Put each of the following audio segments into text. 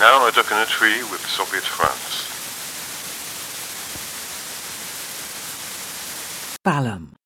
Now duck in a tree with Soviet France. Ballum.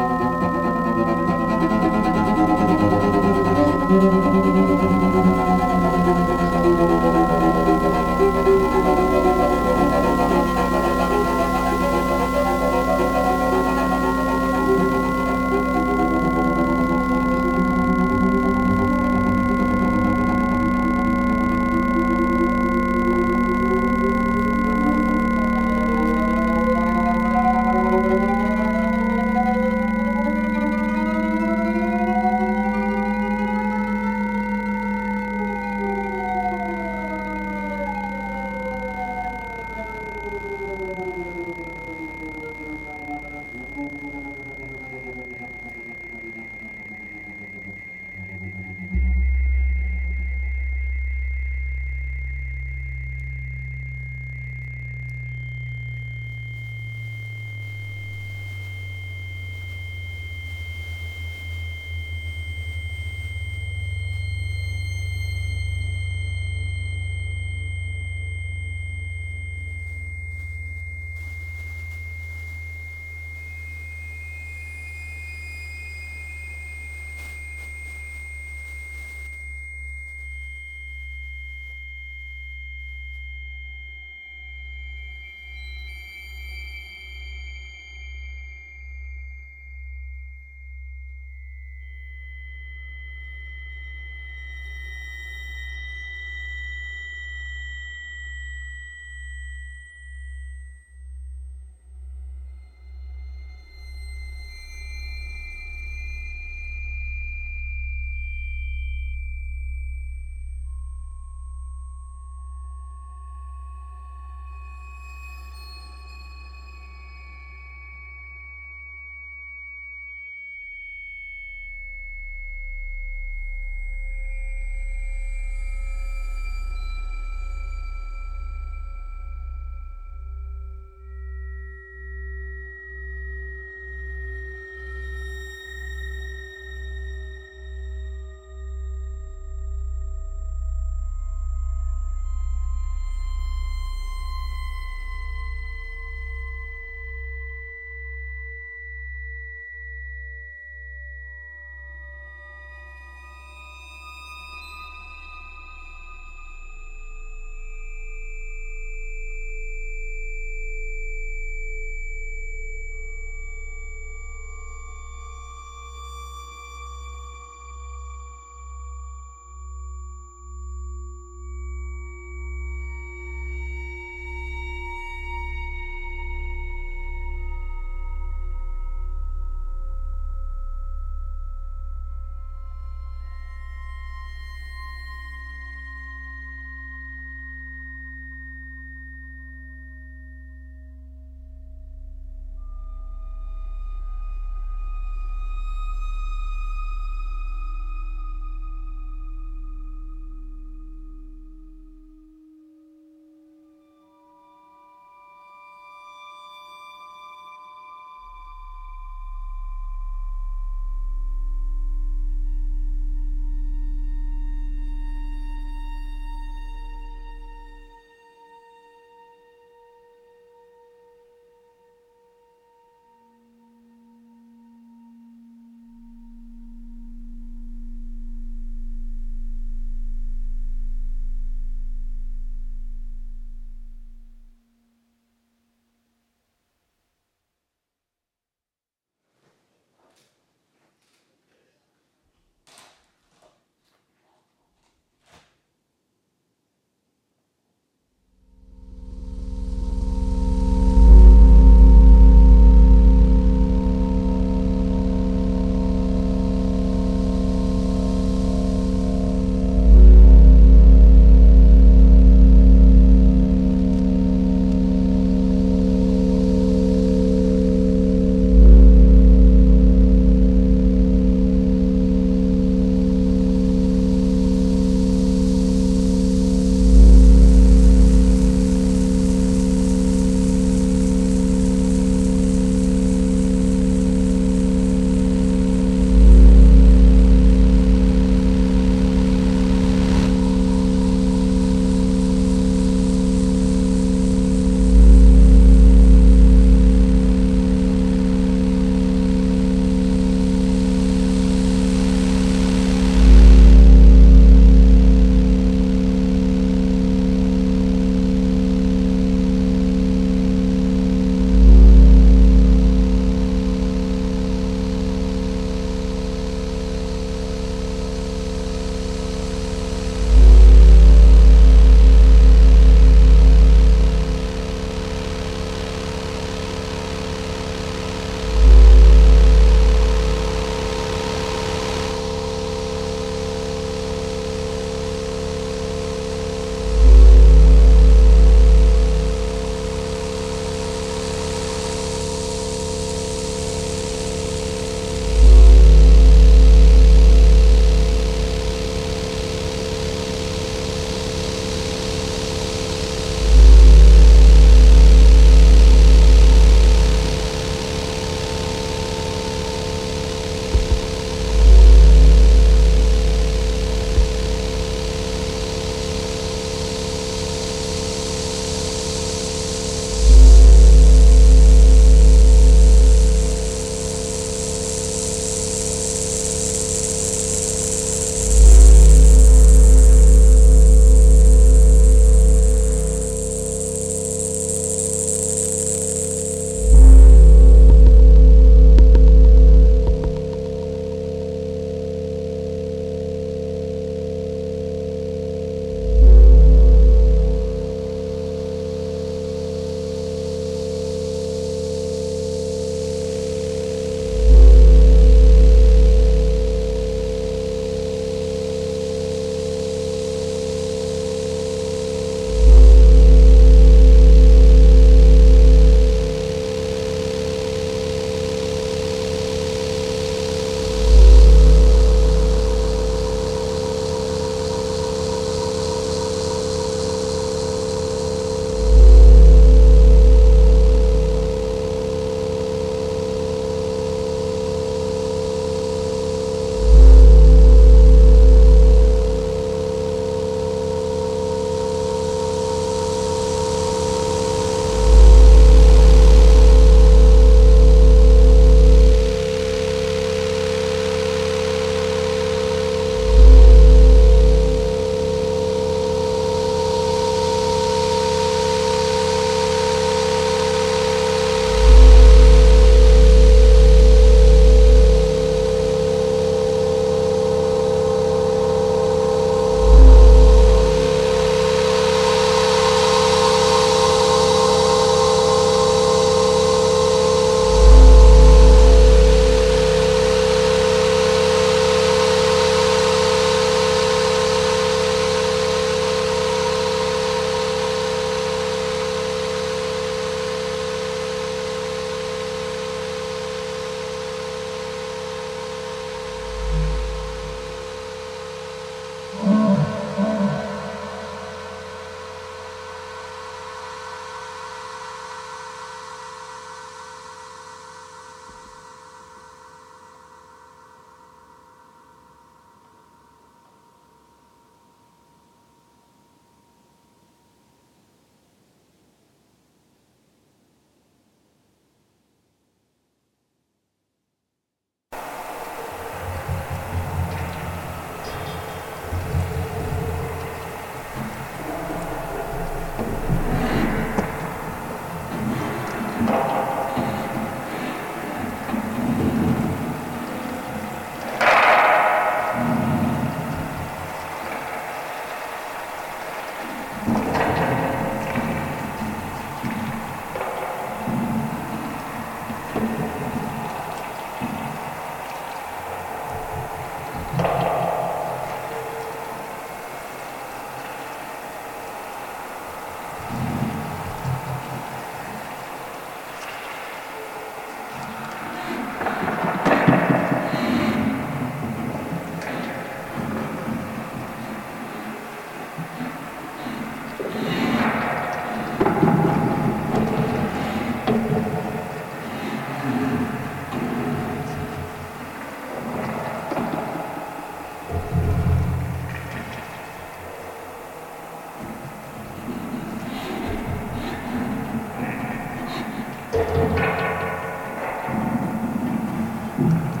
Mm-hmm.